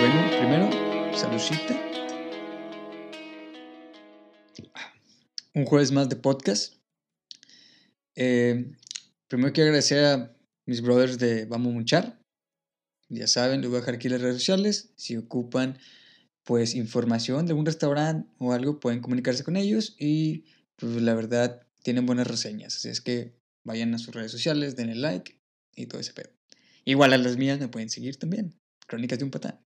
bueno, primero, saludcita. Un jueves más de podcast. Eh, primero quiero agradecer a mis brothers de Vamos Muchar. Ya saben, les voy a dejar aquí las redes sociales. Si ocupan pues información de algún restaurante o algo, pueden comunicarse con ellos y pues la verdad tienen buenas reseñas. Así es que vayan a sus redes sociales, denle like y todo ese pedo. Igual a las mías me pueden seguir también. Crónicas de un patán.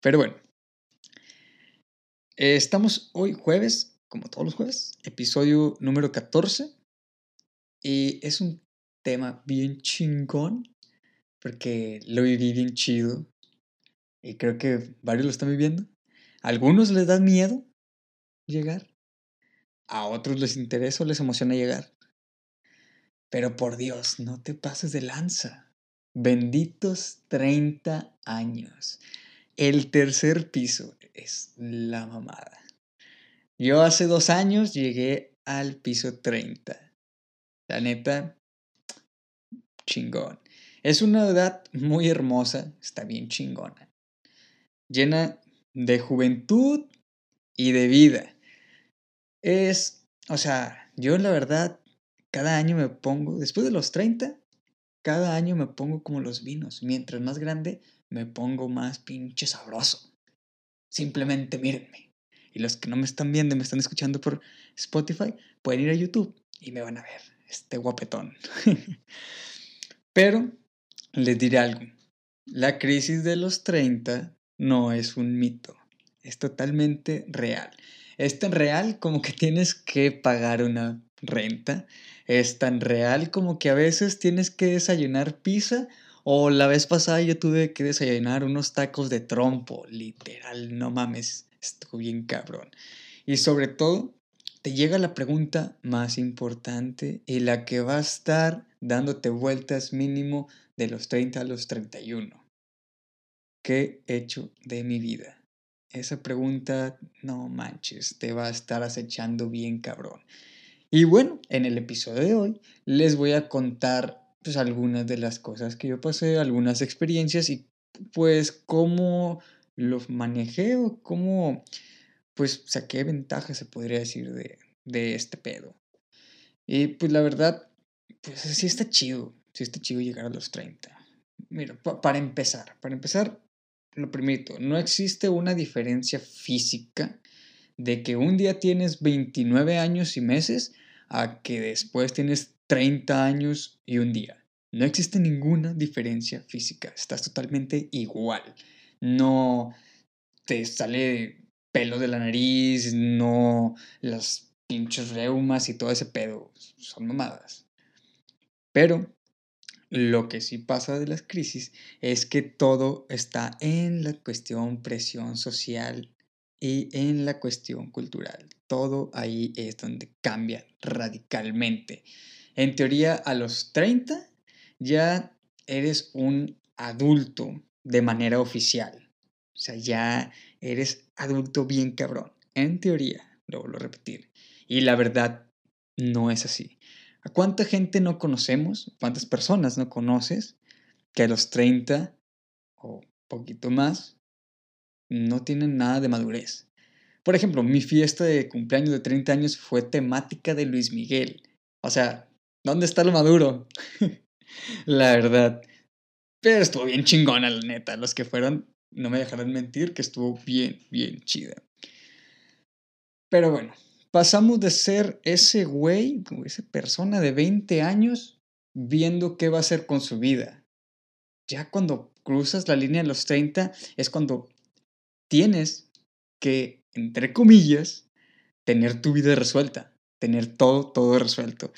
Pero bueno. Eh, estamos hoy jueves, como todos los jueves, episodio número 14. Y es un tema bien chingón, porque lo viví bien chido. Y creo que varios lo están viviendo. A algunos les da miedo llegar. A otros les interesa o les emociona llegar. Pero por Dios, no te pases de lanza. Benditos 30 años. El tercer piso es la mamada. Yo hace dos años llegué al piso 30. La neta, chingón. Es una edad muy hermosa, está bien chingona. Llena de juventud y de vida. Es, o sea, yo la verdad, cada año me pongo, después de los 30, cada año me pongo como los vinos. Mientras más grande, me pongo más pinche sabroso. Simplemente mírenme. Y los que no me están viendo, me están escuchando por Spotify, pueden ir a YouTube y me van a ver este guapetón. Pero les diré algo. La crisis de los 30 no es un mito. Es totalmente real. Es tan real como que tienes que pagar una renta. Es tan real como que a veces tienes que desayunar pizza o la vez pasada yo tuve que desayunar unos tacos de trompo. Literal, no mames. Estuvo bien cabrón. Y sobre todo, te llega la pregunta más importante y la que va a estar dándote vueltas mínimo de los 30 a los 31. ¿Qué he hecho de mi vida? Esa pregunta, no manches, te va a estar acechando bien cabrón. Y bueno, en el episodio de hoy les voy a contar pues algunas de las cosas que yo pasé, algunas experiencias y pues cómo los manejé o cómo pues saqué ventaja, se podría decir, de, de este pedo. Y pues la verdad, pues sí está chido, sí está chido llegar a los 30. Mira, para empezar, para empezar, lo primero, no existe una diferencia física de que un día tienes 29 años y meses a que después tienes 30 años y un día. No existe ninguna diferencia física, estás totalmente igual. No te sale pelo de la nariz, no las pinches reumas y todo ese pedo, son mamadas. Pero lo que sí pasa de las crisis es que todo está en la cuestión presión social y en la cuestión cultural. Todo ahí es donde cambia radicalmente. En teoría, a los 30 ya eres un adulto de manera oficial. O sea, ya eres adulto bien cabrón. En teoría, lo vuelvo a repetir. Y la verdad, no es así. ¿A cuánta gente no conocemos? ¿Cuántas personas no conoces que a los 30 o poquito más no tienen nada de madurez? Por ejemplo, mi fiesta de cumpleaños de 30 años fue temática de Luis Miguel. O sea, ¿dónde está lo maduro? la verdad. Pero estuvo bien chingona, la neta. Los que fueron, no me dejarán mentir, que estuvo bien, bien chida. Pero bueno, pasamos de ser ese güey, esa persona de 20 años, viendo qué va a hacer con su vida. Ya cuando cruzas la línea de los 30 es cuando tienes que, entre comillas, tener tu vida resuelta, tener todo, todo resuelto.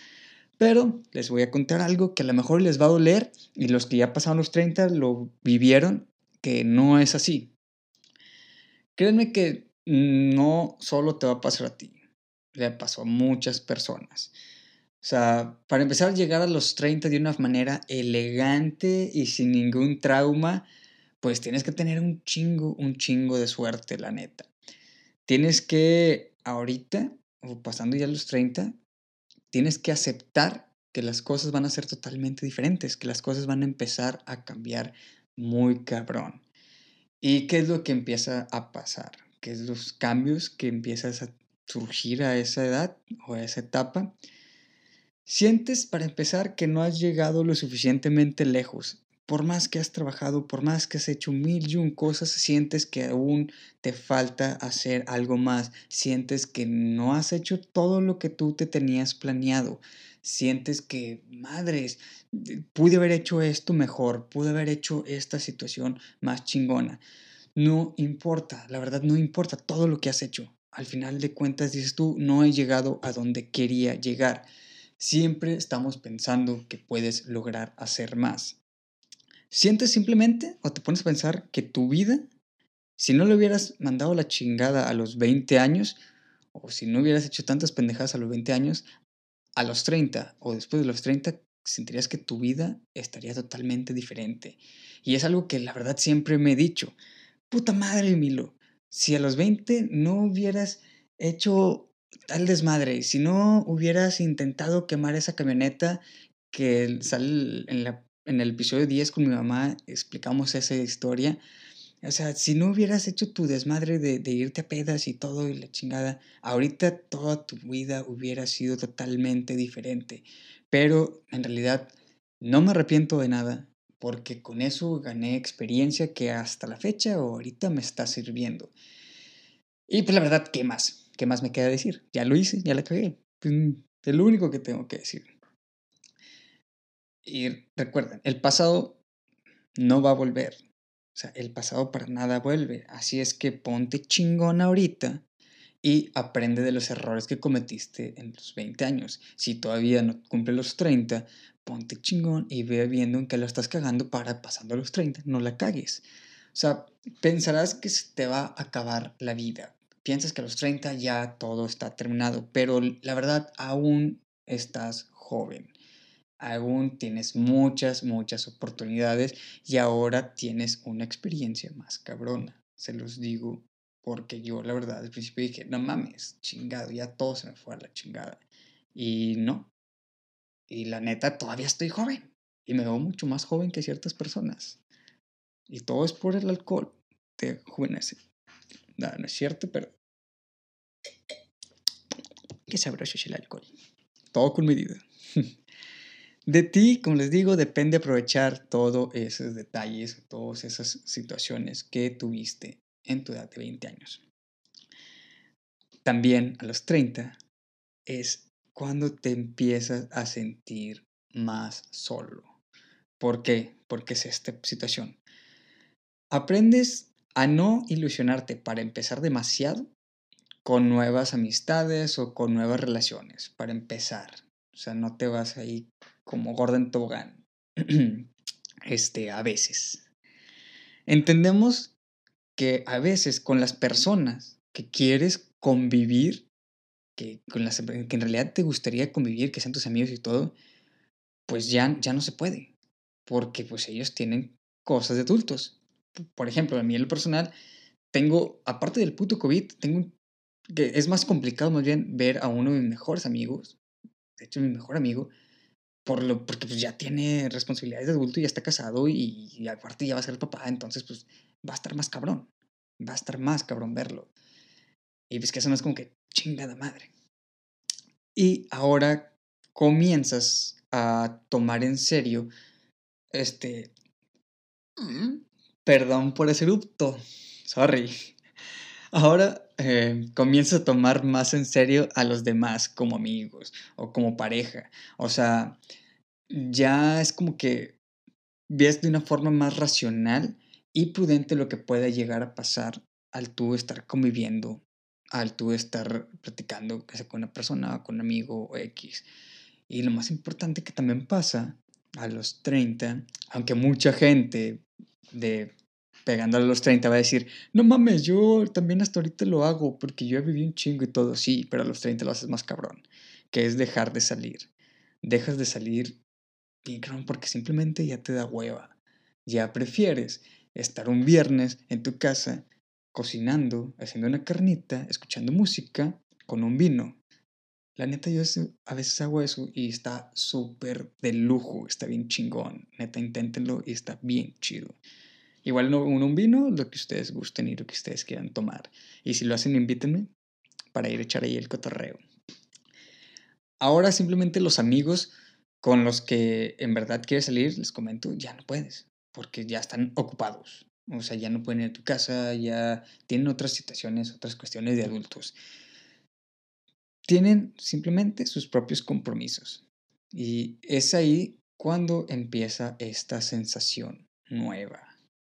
Pero les voy a contar algo que a lo mejor les va a doler y los que ya pasaron los 30 lo vivieron, que no es así. Créanme que no solo te va a pasar a ti, le pasó a muchas personas. O sea, para empezar a llegar a los 30 de una manera elegante y sin ningún trauma, pues tienes que tener un chingo, un chingo de suerte, la neta. Tienes que, ahorita, o pasando ya los 30, tienes que aceptar que las cosas van a ser totalmente diferentes, que las cosas van a empezar a cambiar muy cabrón. ¿Y qué es lo que empieza a pasar? ¿Qué es los cambios que empiezas a surgir a esa edad o a esa etapa? Sientes, para empezar, que no has llegado lo suficientemente lejos. Por más que has trabajado, por más que has hecho mil y un cosas, sientes que aún te falta hacer algo más. Sientes que no has hecho todo lo que tú te tenías planeado. Sientes que, madres, pude haber hecho esto mejor, pude haber hecho esta situación más chingona. No importa, la verdad no importa todo lo que has hecho. Al final de cuentas dices tú, no he llegado a donde quería llegar. Siempre estamos pensando que puedes lograr hacer más. Sientes simplemente o te pones a pensar que tu vida, si no le hubieras mandado la chingada a los 20 años, o si no hubieras hecho tantas pendejadas a los 20 años, a los 30 o después de los 30, sentirías que tu vida estaría totalmente diferente. Y es algo que la verdad siempre me he dicho. Puta madre, Milo, si a los 20 no hubieras hecho tal desmadre. Si no hubieras intentado quemar esa camioneta que sale en, la, en el episodio 10 con mi mamá, explicamos esa historia. O sea, si no hubieras hecho tu desmadre de, de, irte a pedas y todo y la chingada, ahorita toda tu vida hubiera sido totalmente diferente. Pero en realidad no me arrepiento de nada porque con eso gané experiencia que hasta la fecha o ahorita me está sirviendo. Y pues la verdad, ¿qué más? ¿Qué más me queda decir? Ya lo hice, ya la cagué. Pues, es lo único que tengo que decir. Y recuerden, el pasado no va a volver. O sea, el pasado para nada vuelve. Así es que ponte chingón ahorita y aprende de los errores que cometiste en los 20 años. Si todavía no cumple los 30, ponte chingón y ve viendo en qué lo estás cagando para pasando a los 30, no la cagues. O sea, pensarás que te va a acabar la vida, piensas que a los 30 ya todo está terminado, pero la verdad aún estás joven. Aún tienes muchas, muchas oportunidades y ahora tienes una experiencia más cabrona. Se los digo porque yo la verdad al principio dije, no mames, chingado, ya todo se me fue a la chingada. Y no. Y la neta, todavía estoy joven. Y me veo mucho más joven que ciertas personas. Y todo es por el alcohol. Te juvenece. No, no es cierto, pero. Qué sabroso es el alcohol. Todo con medida. De ti, como les digo, depende aprovechar todos esos detalles, todas esas situaciones que tuviste en tu edad de 20 años. También a los 30 es cuando te empiezas a sentir más solo. ¿Por qué? Porque es esta situación. Aprendes a no ilusionarte para empezar demasiado con nuevas amistades o con nuevas relaciones, para empezar. O sea, no te vas ahí como Gordon Tobogán. este, a veces. Entendemos que a veces con las personas que quieres convivir, que, con las, que en realidad te gustaría convivir, que sean tus amigos y todo, pues ya, ya no se puede, porque pues ellos tienen cosas de adultos por ejemplo, a mí en lo personal, tengo, aparte del puto COVID, tengo que es más complicado más bien ver a uno de mis mejores amigos, de hecho mi mejor amigo, por lo, porque pues ya tiene responsabilidades de adulto y ya está casado y, aparte ya va a ser papá, entonces pues va a estar más cabrón, va a estar más cabrón verlo. Y pues que eso no es como que chingada madre. Y ahora comienzas a tomar en serio este Perdón por ese erupto. Sorry. Ahora eh, comienzo a tomar más en serio a los demás como amigos o como pareja. O sea, ya es como que ves de una forma más racional y prudente lo que puede llegar a pasar al tú estar conviviendo, al tú estar platicando, con una persona, con un amigo o X. Y lo más importante que también pasa a los 30, aunque mucha gente de pegándole a los 30 va a decir, no mames, yo también hasta ahorita lo hago porque yo he vivido un chingo y todo, sí, pero a los 30 lo haces más cabrón, que es dejar de salir. Dejas de salir bien cabrón porque simplemente ya te da hueva. Ya prefieres estar un viernes en tu casa cocinando, haciendo una carnita, escuchando música con un vino. La neta, yo a veces hago eso y está súper de lujo, está bien chingón. Neta, inténtenlo y está bien chido. Igual un, un vino, lo que ustedes gusten y lo que ustedes quieran tomar. Y si lo hacen, invítenme para ir a echar ahí el cotorreo. Ahora simplemente los amigos con los que en verdad quieres salir, les comento, ya no puedes, porque ya están ocupados. O sea, ya no pueden ir a tu casa, ya tienen otras situaciones, otras cuestiones de adultos. Tienen simplemente sus propios compromisos. Y es ahí cuando empieza esta sensación nueva.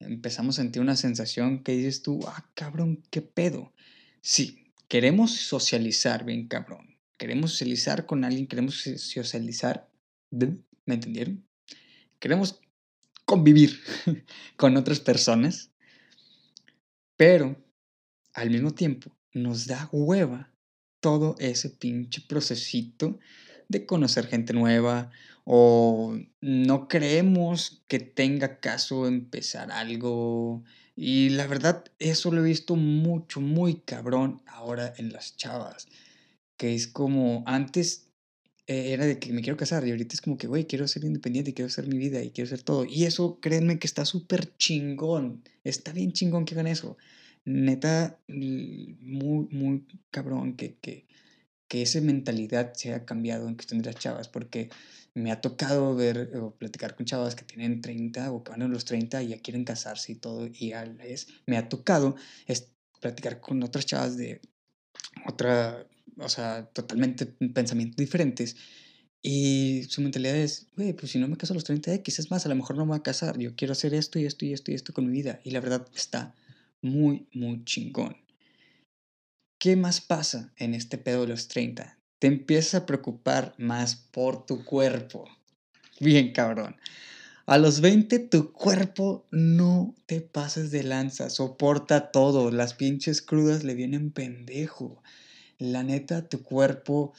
Empezamos a sentir una sensación que dices tú, ah, cabrón, qué pedo. Sí, queremos socializar bien, cabrón. Queremos socializar con alguien, queremos socializar, ¿me entendieron? Queremos convivir con otras personas, pero al mismo tiempo nos da hueva todo ese pinche procesito de conocer gente nueva o no creemos que tenga caso empezar algo. Y la verdad, eso lo he visto mucho, muy cabrón ahora en las chavas. Que es como antes eh, era de que me quiero casar y ahorita es como que, güey, quiero ser independiente, quiero hacer mi vida y quiero hacer todo. Y eso, créanme que está súper chingón. Está bien chingón que hagan eso. Neta, muy, muy cabrón que, que, que esa mentalidad se haya cambiado en cuestión de las chavas, porque me ha tocado ver o platicar con chavas que tienen 30 o que van a los 30 y ya quieren casarse y todo, y a me ha tocado es platicar con otras chavas de otra, o sea, totalmente pensamientos diferentes. Y su mentalidad es, güey, pues si no me caso a los 30 X, es más, a lo mejor no me voy a casar, yo quiero hacer esto y esto y esto y esto con mi vida. Y la verdad está muy, muy chingón. ¿Qué más pasa en este pedo de los 30? Te empiezas a preocupar más por tu cuerpo. Bien, cabrón. A los 20 tu cuerpo no te pases de lanza, soporta todo, las pinches crudas le vienen pendejo. La neta, tu cuerpo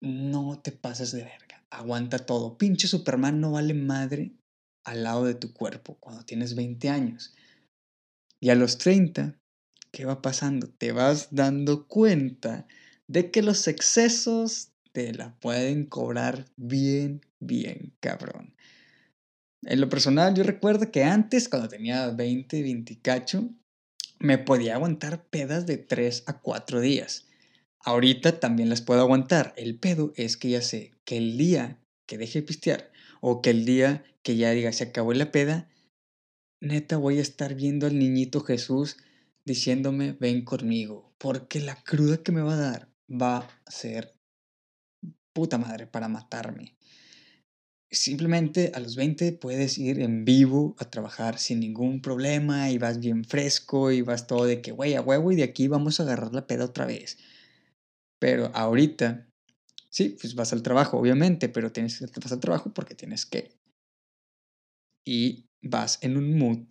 no te pases de verga, aguanta todo. Pinche Superman no vale madre al lado de tu cuerpo cuando tienes 20 años. Y a los 30 ¿qué va pasando? Te vas dando cuenta de que los excesos te la pueden cobrar bien, bien, cabrón. En lo personal, yo recuerdo que antes, cuando tenía 20, 20 cacho, me podía aguantar pedas de 3 a 4 días. Ahorita también las puedo aguantar. El pedo es que ya sé que el día que deje de pistear o que el día que ya diga se acabó la peda, neta voy a estar viendo al niñito Jesús diciéndome, ven conmigo, porque la cruda que me va a dar va a ser puta madre para matarme. Simplemente a los 20 puedes ir en vivo a trabajar sin ningún problema y vas bien fresco y vas todo de que, güey, a huevo y de aquí vamos a agarrar la peda otra vez. Pero ahorita, sí, pues vas al trabajo, obviamente, pero tienes que vas al trabajo porque tienes que. Y vas en un mood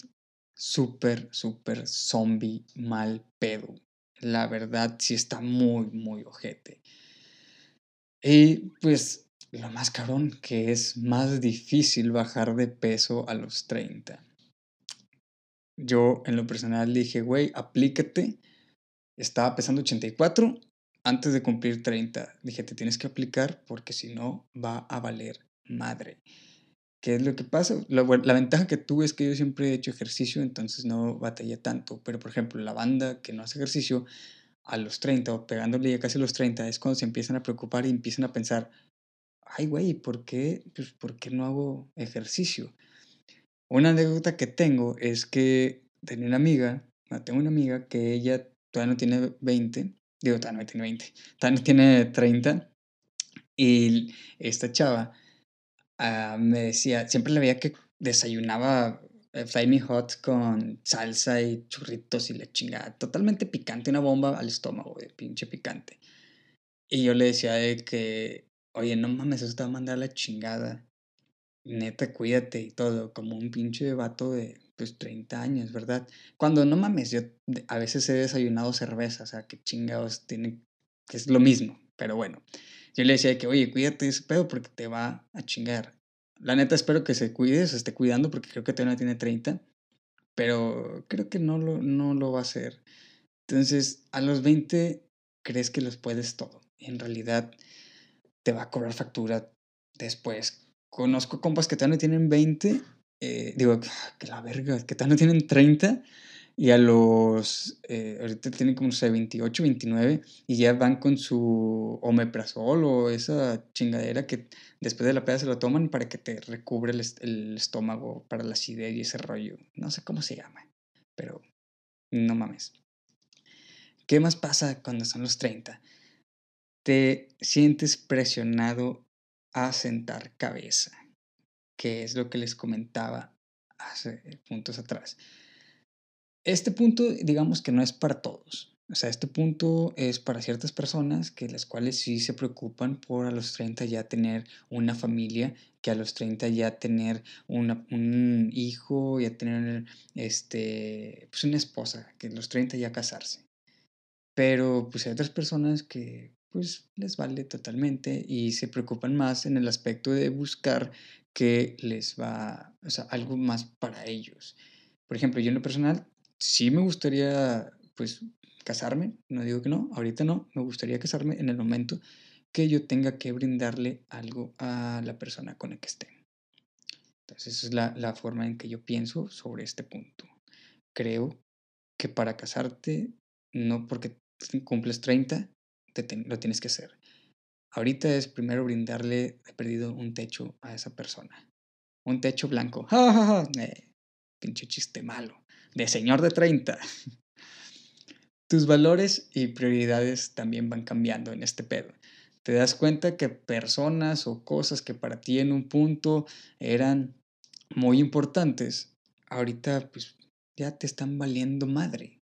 súper, súper zombie mal pedo. La verdad sí está muy, muy ojete. Y pues lo más cabrón que es más difícil bajar de peso a los 30. Yo en lo personal dije, güey, aplícate. Estaba pesando 84 antes de cumplir 30. Dije, te tienes que aplicar porque si no va a valer madre. ¿Qué es lo que pasa? La, la, ventaja que tuve es que yo siempre he hecho ejercicio, entonces no batallé tanto. Pero, por ejemplo, la banda que no hace ejercicio a los 30 o pegándole ya casi a los 30 es cuando se empiezan a preocupar y empiezan a pensar, ay, güey, ¿por qué, pues, ¿por qué no hago ejercicio? Una anécdota que tengo es que tenía una amiga, tengo una amiga que ella todavía no tiene 20, digo, todavía no tiene 20, todavía no tiene 30, y esta chava Ah, me decía, siempre le veía que desayunaba eh, Flaming Hot con salsa y churritos y la chingada. Totalmente picante, una bomba al estómago, de pinche picante. Y yo le decía de que, oye, no mames, eso te va a mandar la chingada. Neta, cuídate y todo, como un pinche vato de pues 30 años, ¿verdad? Cuando no mames, yo a veces he desayunado cerveza, o sea, que chingados tiene, es lo mismo, pero bueno. Yo le decía que, oye, cuídate ese pedo porque te va a chingar. La neta espero que se cuide, se esté cuidando porque creo que todavía no tiene 30, pero creo que no lo, no lo va a hacer. Entonces, a los 20 crees que los puedes todo. En realidad, te va a cobrar factura después. Conozco compas que todavía no tienen 20 eh, digo, que la verga, ¿qué tal no tienen 30? Y a los, eh, ahorita tienen como, no sé, 28, 29, y ya van con su omeprazol o esa chingadera que después de la peda se lo toman para que te recubre el, el estómago para la acidez y ese rollo. No sé cómo se llama, pero no mames. ¿Qué más pasa cuando son los 30? Te sientes presionado a sentar cabeza, que es lo que les comentaba hace puntos atrás. Este punto, digamos que no es para todos. O sea, este punto es para ciertas personas que las cuales sí se preocupan por a los 30 ya tener una familia, que a los 30 ya tener un hijo, ya tener este, pues una esposa, que a los 30 ya casarse. Pero pues hay otras personas que pues les vale totalmente y se preocupan más en el aspecto de buscar que les va, o sea, algo más para ellos. Por ejemplo, yo en lo personal sí me gustaría, pues, casarme, no digo que no, ahorita no, me gustaría casarme en el momento que yo tenga que brindarle algo a la persona con la que esté. Entonces, esa es la, la forma en que yo pienso sobre este punto. Creo que para casarte, no porque cumples 30, te lo tienes que hacer. Ahorita es primero brindarle, he perdido un techo a esa persona. Un techo blanco. ¡Ja, eh, pinche chiste malo de señor de 30. Tus valores y prioridades también van cambiando en este pedo. Te das cuenta que personas o cosas que para ti en un punto eran muy importantes, ahorita pues ya te están valiendo madre.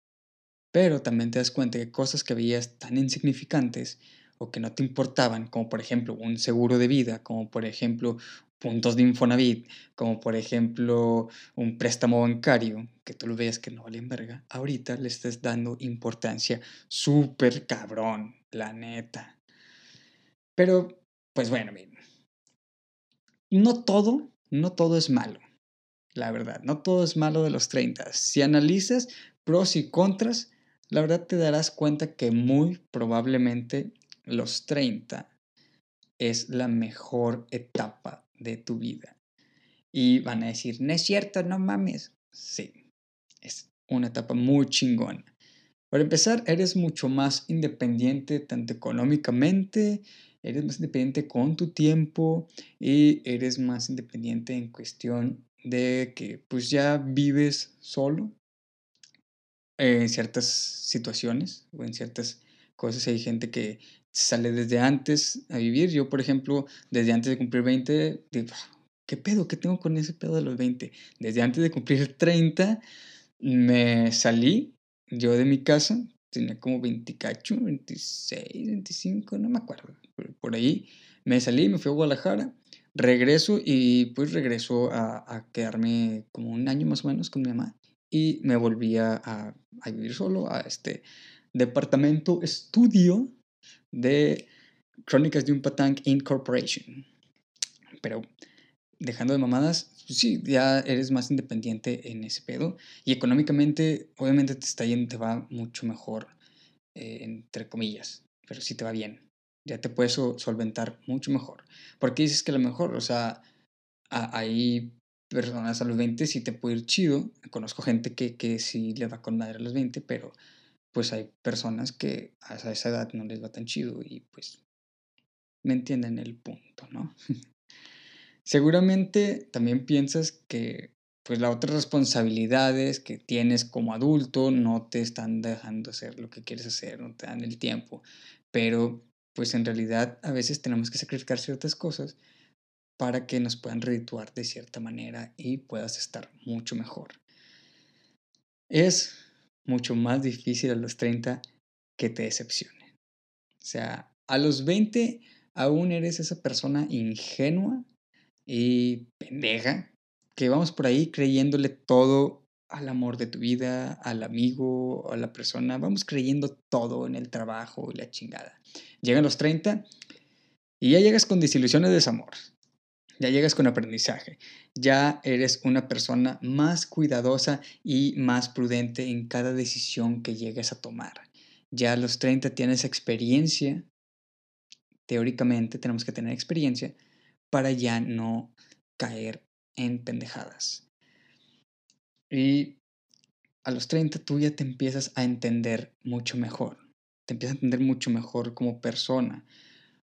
Pero también te das cuenta que cosas que veías tan insignificantes o que no te importaban, como por ejemplo un seguro de vida, como por ejemplo puntos de Infonavit, como por ejemplo un préstamo bancario, que tú lo veas que no vale en verga, ahorita le estás dando importancia súper cabrón, la neta. Pero, pues bueno, no todo, no todo es malo, la verdad, no todo es malo de los 30. Si analizas pros y contras, la verdad te darás cuenta que muy probablemente los 30 es la mejor etapa de tu vida. Y van a decir, no es cierto, no mames. Sí, es una etapa muy chingona. Para empezar, eres mucho más independiente tanto económicamente, eres más independiente con tu tiempo y eres más independiente en cuestión de que pues ya vives solo en ciertas situaciones o en ciertas cosas. Hay gente que sale desde antes a vivir. Yo, por ejemplo, desde antes de cumplir 20, digo, ¿qué pedo? ¿Qué tengo con ese pedo de los 20? Desde antes de cumplir 30, me salí yo de mi casa, tenía como 28, 26, 25, no me acuerdo, por ahí. Me salí, me fui a Guadalajara, regreso y pues regreso a, quedarme como un año más o menos con mi mamá y me volví a, a vivir solo a este departamento estudio de Crónicas de un Patang Incorporation. Pero dejando de mamadas, pues sí, ya eres más independiente en ese pedo. Y económicamente, obviamente te está yendo, te va mucho mejor, eh, entre comillas. Pero sí te va bien. Ya te puedes solventar mucho mejor. Porque dices que a lo mejor, o sea, hay personas a los 20 sí te puede ir chido. Conozco gente que, que sí le va con madre a los 20, pero pues hay personas que a esa edad no les va tan chido y pues me entienden el punto, ¿no? Seguramente también piensas que pues las otras responsabilidades que tienes como adulto no te están dejando hacer lo que quieres hacer, no te dan el tiempo, pero pues en realidad a veces tenemos que sacrificar ciertas cosas para que nos puedan redituar de cierta manera y puedas estar mucho mejor. Es mucho más difícil a los 30 que te decepcione. O sea, a los 20 aún eres esa persona ingenua y pendeja que vamos por ahí creyéndole todo al amor de tu vida, al amigo, a la persona. Vamos creyendo todo en el trabajo y la chingada. Llegan los 30 y ya llegas con desilusiones de desamor ya llegas con aprendizaje, ya eres una persona más cuidadosa y más prudente en cada decisión que llegues a tomar. Ya a los 30 tienes experiencia, teóricamente tenemos que tener experiencia para ya no caer en pendejadas. Y a los 30 tú ya te empiezas a entender mucho mejor. Te empiezas a entender mucho mejor como persona.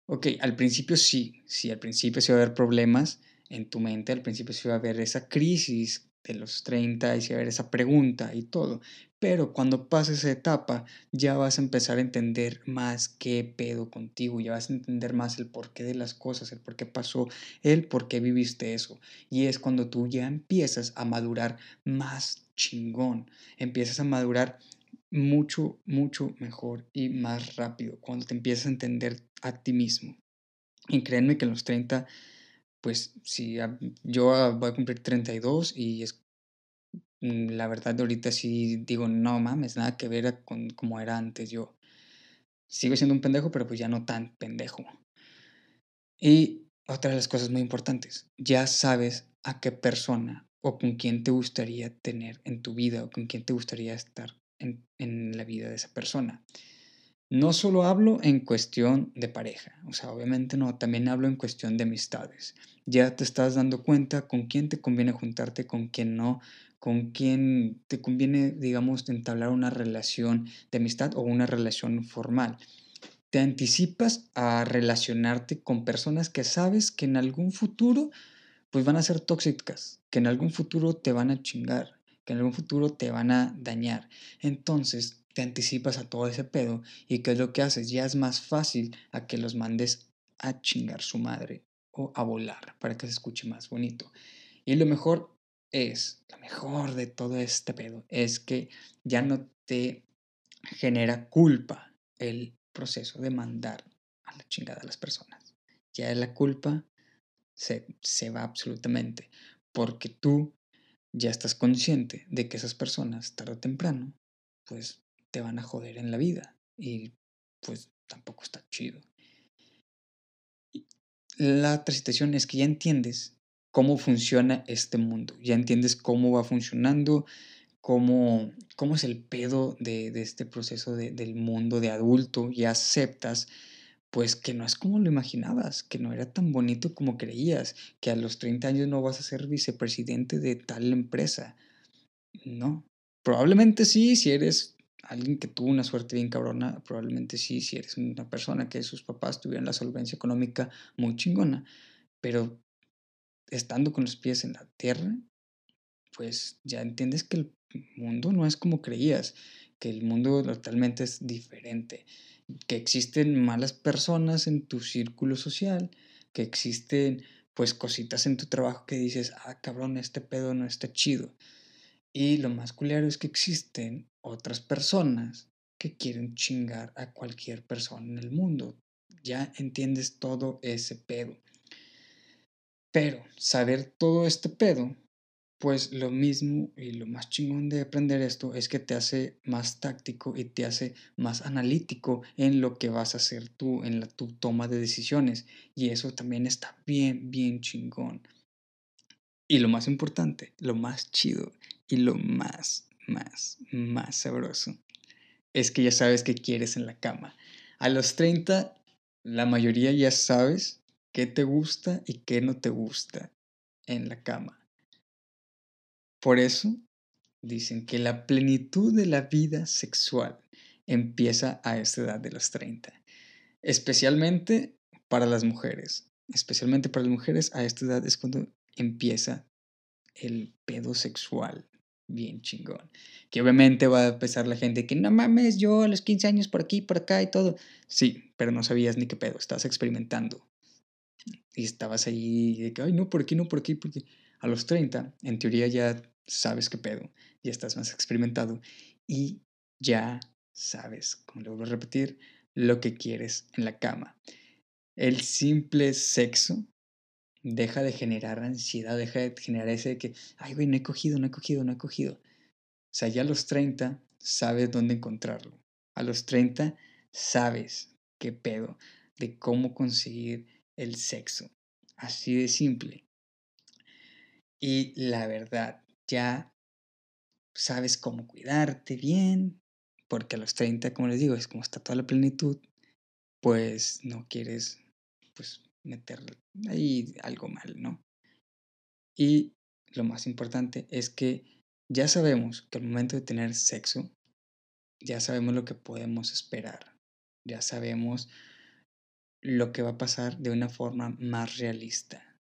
Ok, al principio sí, sí, al principio sí va a haber problemas en tu mente, al principio sí va a haber esa crisis de los 30 y sí va a haber esa pregunta y todo. Pero cuando pases esa etapa, ya vas a empezar a entender más qué pedo contigo, ya vas a entender más el porqué de las cosas, el por qué pasó, el por qué viviste eso. Y es cuando tú ya empiezas a madurar más chingón, empiezas a madurar mucho, mucho mejor y más rápido, cuando te empiezas a entender a ti mismo. Y créanme que en los 30, pues si yo voy a cumplir 32 y es Mm, la verdad, ahorita sí digo, no mames, nada que ver con como era antes yo. Sigo siendo un pendejo, pero pues ya no tan pendejo. Y otra de las cosas muy importantes, ya sabes a qué persona o con quién te gustaría tener en tu vida o con quién te gustaría estar en, en la vida de esa persona. No solo hablo en cuestión de pareja, o sea, obviamente no, también hablo en cuestión de amistades. Ya te estás dando cuenta con quién te conviene juntarte, con quién no, con quién te conviene, digamos, entablar una relación de amistad o una relación formal. Te anticipas a relacionarte con personas que sabes que en algún futuro pues van a ser tóxicas, que en algún futuro te van a chingar, que en algún futuro te van a dañar. Entonces te anticipas a todo ese pedo y ¿qué es lo que haces? Ya es más fácil a que los mandes a chingar su madre o a volar para que se escuche más bonito. Y lo mejor es, lo mejor de todo este pedo, es que ya no te genera culpa el proceso de mandar a la chingada a las personas. Ya la culpa se, se va absolutamente, porque tú ya estás consciente de que esas personas, tarde o temprano, pues te van a joder en la vida y pues tampoco está chido. La otra situación es que ya entiendes cómo funciona este mundo, ya entiendes cómo va funcionando, cómo, cómo es el pedo de, este proceso del mundo de adulto, ya aceptas pues que no es como lo imaginabas, que no era tan bonito como creías, que a los 30 años no vas a ser vicepresidente de tal empresa. No, probablemente sí, si eres alguien que tuvo una suerte bien cabrona, probablemente sí, si eres una persona que sus papás tuvieran la solvencia económica muy chingona, pero estando con los pies en la tierra, pues ya entiendes que el mundo no es como creías, que el mundo totalmente es diferente, que existen malas personas en tu círculo social, que existen pues cositas en tu trabajo que dices, ah, cabrón, este pedo no está chido. Y lo más culero es que existen otras personas que quieren chingar a cualquier persona en el mundo. Ya entiendes todo ese pedo. Pero saber todo este pedo, pues lo mismo y lo más chingón de aprender esto es que te hace más táctico y te hace más analítico en lo que vas a hacer tú, en la, tu toma de decisiones. Y eso también está bien, bien chingón. Y lo más importante, lo más chido y lo más, más, más sabroso es que ya sabes qué quieres en la cama. A los 30, la mayoría ya sabes qué te gusta y qué no te gusta en la cama. Por eso dicen que la plenitud de la vida sexual empieza a esta edad de los 30, especialmente para las mujeres. Especialmente para las mujeres a esta edad es cuando empieza el pedo sexual bien chingón. Que obviamente va a empezar la gente que no mames, yo a los 15 años por aquí, por acá y todo. Sí, pero no sabías ni qué pedo, estás experimentando y estabas ahí de que, ay, no, por aquí, no, por aquí, porque a los 30, en teoría ya sabes qué pedo, ya estás más experimentado y ya sabes, como le vuelvo a repetir, lo que quieres en la cama. El simple sexo deja de generar ansiedad, deja de generar ese de que, ay, güey, no he cogido, no he cogido, no he cogido. O sea, ya a los 30 sabes dónde encontrarlo. A los 30 sabes qué pedo, de cómo conseguir el sexo. Así de simple. Y la verdad, ya sabes cómo cuidarte bien, porque a los 30, como les digo, es como está toda la plenitud, pues no quieres pues meter ahí algo mal, ¿no? Y lo más importante es que ya sabemos que al momento de tener sexo, ya sabemos lo que podemos esperar, ya sabemos lo que va a pasar de una forma más realista.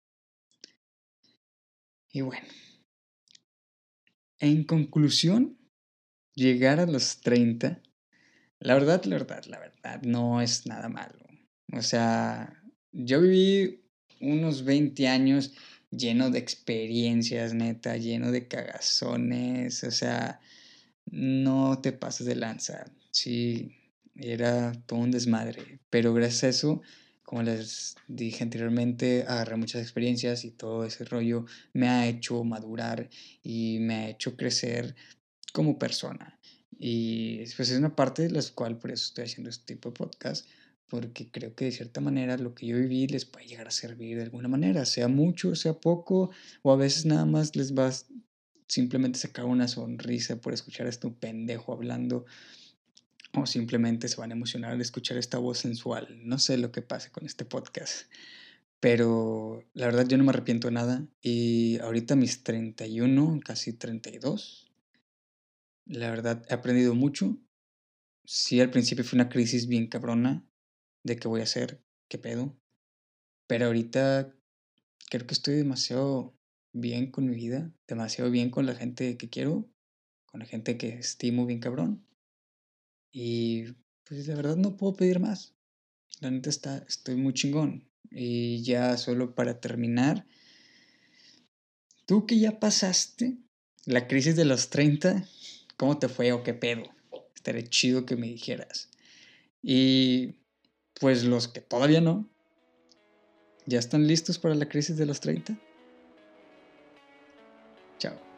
Y bueno, en conclusión, llegar a los 30, la verdad, la verdad, la verdad, no es nada malo. O sea, yo viví unos 20 años lleno de experiencias, neta, lleno de cagazones, o sea, no te pases de lanza. Sí, era todo un desmadre, pero gracias a eso, como les dije anteriormente, agarré muchas experiencias y todo ese rollo me ha hecho madurar y me ha hecho crecer como persona. Y pues es una parte de la cual por eso estoy haciendo este tipo de podcast, porque creo que de cierta manera lo que yo viví les puede llegar a servir de alguna manera, sea mucho, sea poco, o a veces nada más les va simplemente sacar una sonrisa por escuchar a este pendejo hablando, o simplemente se van a emocionar al escuchar esta voz sensual. No sé lo que pase con este podcast, pero la verdad yo no me arrepiento de nada, y ahorita mis 31, casi 32, la verdad he aprendido mucho. Sí, al principio fue una crisis bien cabrona, de qué voy a hacer, qué pedo. Pero ahorita creo que estoy demasiado bien con mi vida, demasiado bien con la gente que quiero, con la gente que estimo bien cabrón. Y pues la verdad no puedo pedir más. La neta está, estoy muy chingón. Y ya solo para terminar, tú que ya pasaste la crisis de los 30, ¿cómo te fue o qué pedo? Estaría chido que me dijeras. Y pues los que todavía no, ¿ya están listos para la crisis de los 30? Chao.